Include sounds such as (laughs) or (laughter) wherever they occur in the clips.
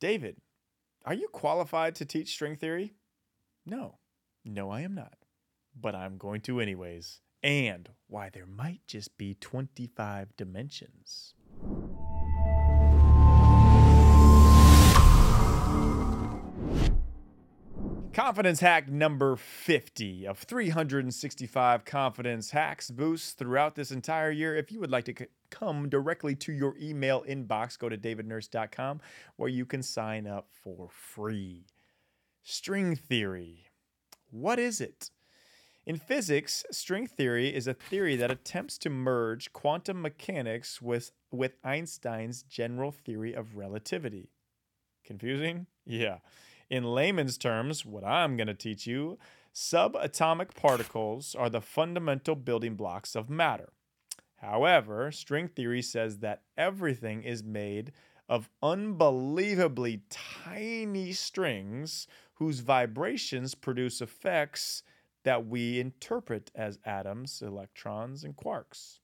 David, are you qualified to teach string theory? No, no, I am not. But I'm going to, anyways. And why there might just be 25 dimensions. Confidence hack number 50 of 365 confidence hacks boosts throughout this entire year. If you would like to come directly to your email inbox, go to davidnurse.com where you can sign up for free. String theory. What is it? In physics, string theory is a theory that attempts to merge quantum mechanics with, with Einstein's general theory of relativity. Confusing? Yeah. In layman's terms, what I'm going to teach you subatomic particles are the fundamental building blocks of matter. However, string theory says that everything is made of unbelievably tiny strings whose vibrations produce effects that we interpret as atoms, electrons, and quarks.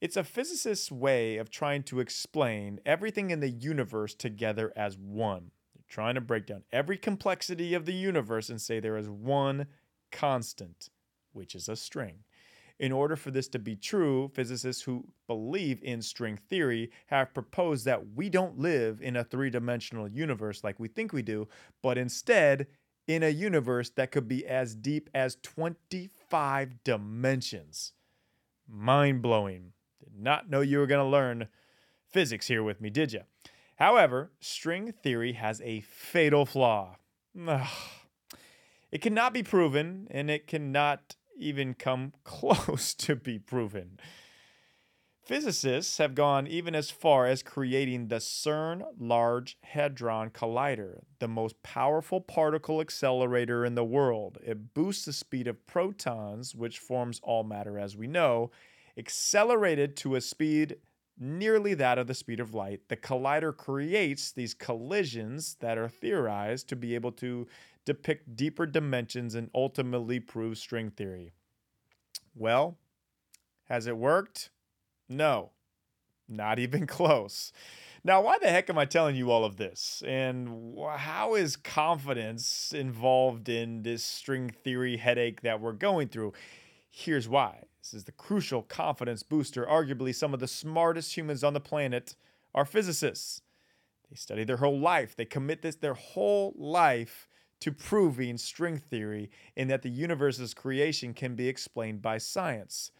It's a physicist's way of trying to explain everything in the universe together as one trying to break down every complexity of the universe and say there is one constant, which is a string. In order for this to be true, physicists who believe in string theory have proposed that we don't live in a three dimensional universe like we think we do, but instead in a universe that could be as deep as 25 dimensions. Mind blowing. Did not know you were going to learn physics here with me, did you? However, string theory has a fatal flaw. It cannot be proven, and it cannot even come (laughs) close to be proven. Physicists have gone even as far as creating the CERN Large Hadron Collider, the most powerful particle accelerator in the world. It boosts the speed of protons, which forms all matter as we know, accelerated to a speed nearly that of the speed of light. The collider creates these collisions that are theorized to be able to depict deeper dimensions and ultimately prove string theory. Well, has it worked? No, not even (laughs) close. Now, why the heck am I telling you all of this? And how is confidence involved in this string theory headache that we're going through? Here's why this is the crucial confidence booster. Arguably, some of the smartest humans on the planet are physicists. They study their whole life, they commit this their whole life to proving string theory in that the universe's creation can be explained by science.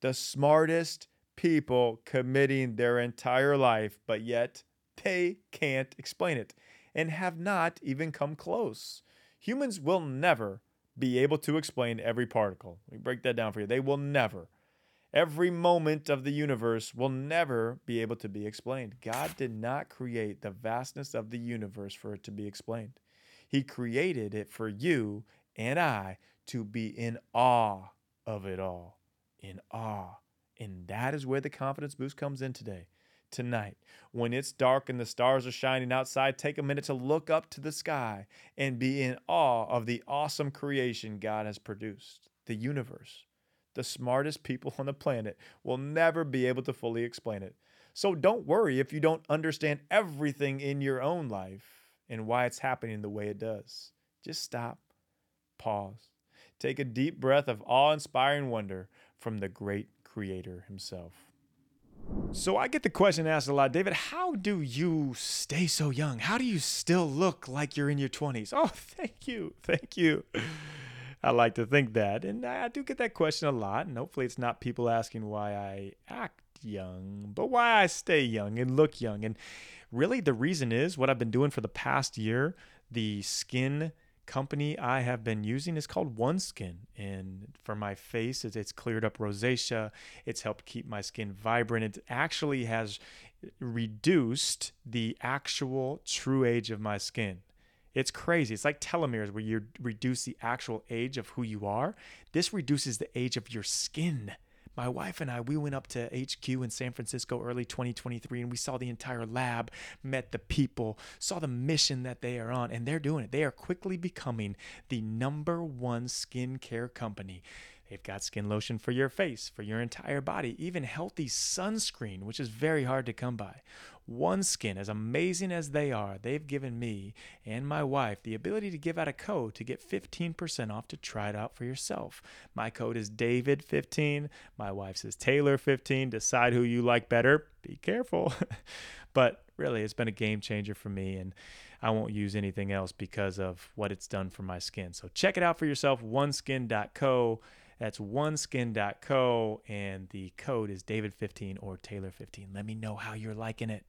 The smartest people committing their entire life, but yet they can't explain it and have not even come close. Humans will never be able to explain every particle. Let me break that down for you. They will never. Every moment of the universe will never be able to be explained. God did not create the vastness of the universe for it to be explained. He created it for you and I to be in awe of it all. In awe. And that is where the confidence boost comes in today tonight. When it's dark and the stars are shining outside, take a minute to look up to the sky and be in awe of the awesome creation God has produced, the universe. The smartest people on the planet will never be able to fully explain it. So don't worry if you don't understand everything in your own life and why it's happening the way it does. Just stop, pause, take a deep breath of awe inspiring wonder from the great Creator Himself. So I get the question asked a lot, David, how do you stay so young? How do you still look like you're in your 20s? Oh, (laughs) thank you. Thank you. I like to think that. And I do get that question a lot. And hopefully it's not people asking why I act young, but why I stay young and look young. And really the reason is what I've been doing for the past year, the skin company I have been using is called OneSkin. And for my face, it's cleared up rosacea. It's helped keep my skin vibrant. It actually has reduced the actual true age of my skin. It's crazy. It's like telomeres where you reduce the actual age of who you are. This reduces the age of your skin my wife and I, we went up to HQ in San Francisco early 2023 and we saw the entire lab, met the people, saw the mission that they are on, and they're doing it. They are quickly becoming the number one skincare company. They've got skin lotion for your face, for your entire body, even healthy sunscreen, which is very hard to come by. OneSkin, as amazing as they are, they've given me and my wife the ability to give out a code to get 15% off to try it out for yourself. My code is David15. My wife's is Taylor15. Decide who you like better. Be careful. (laughs) but really, it's been a game changer for me. And I won't use anything else because of what it's done for my skin. So check it out for yourself, oneskin.co. That's oneskin.co, and the code is David15 or Taylor15. Let me know how you're liking it.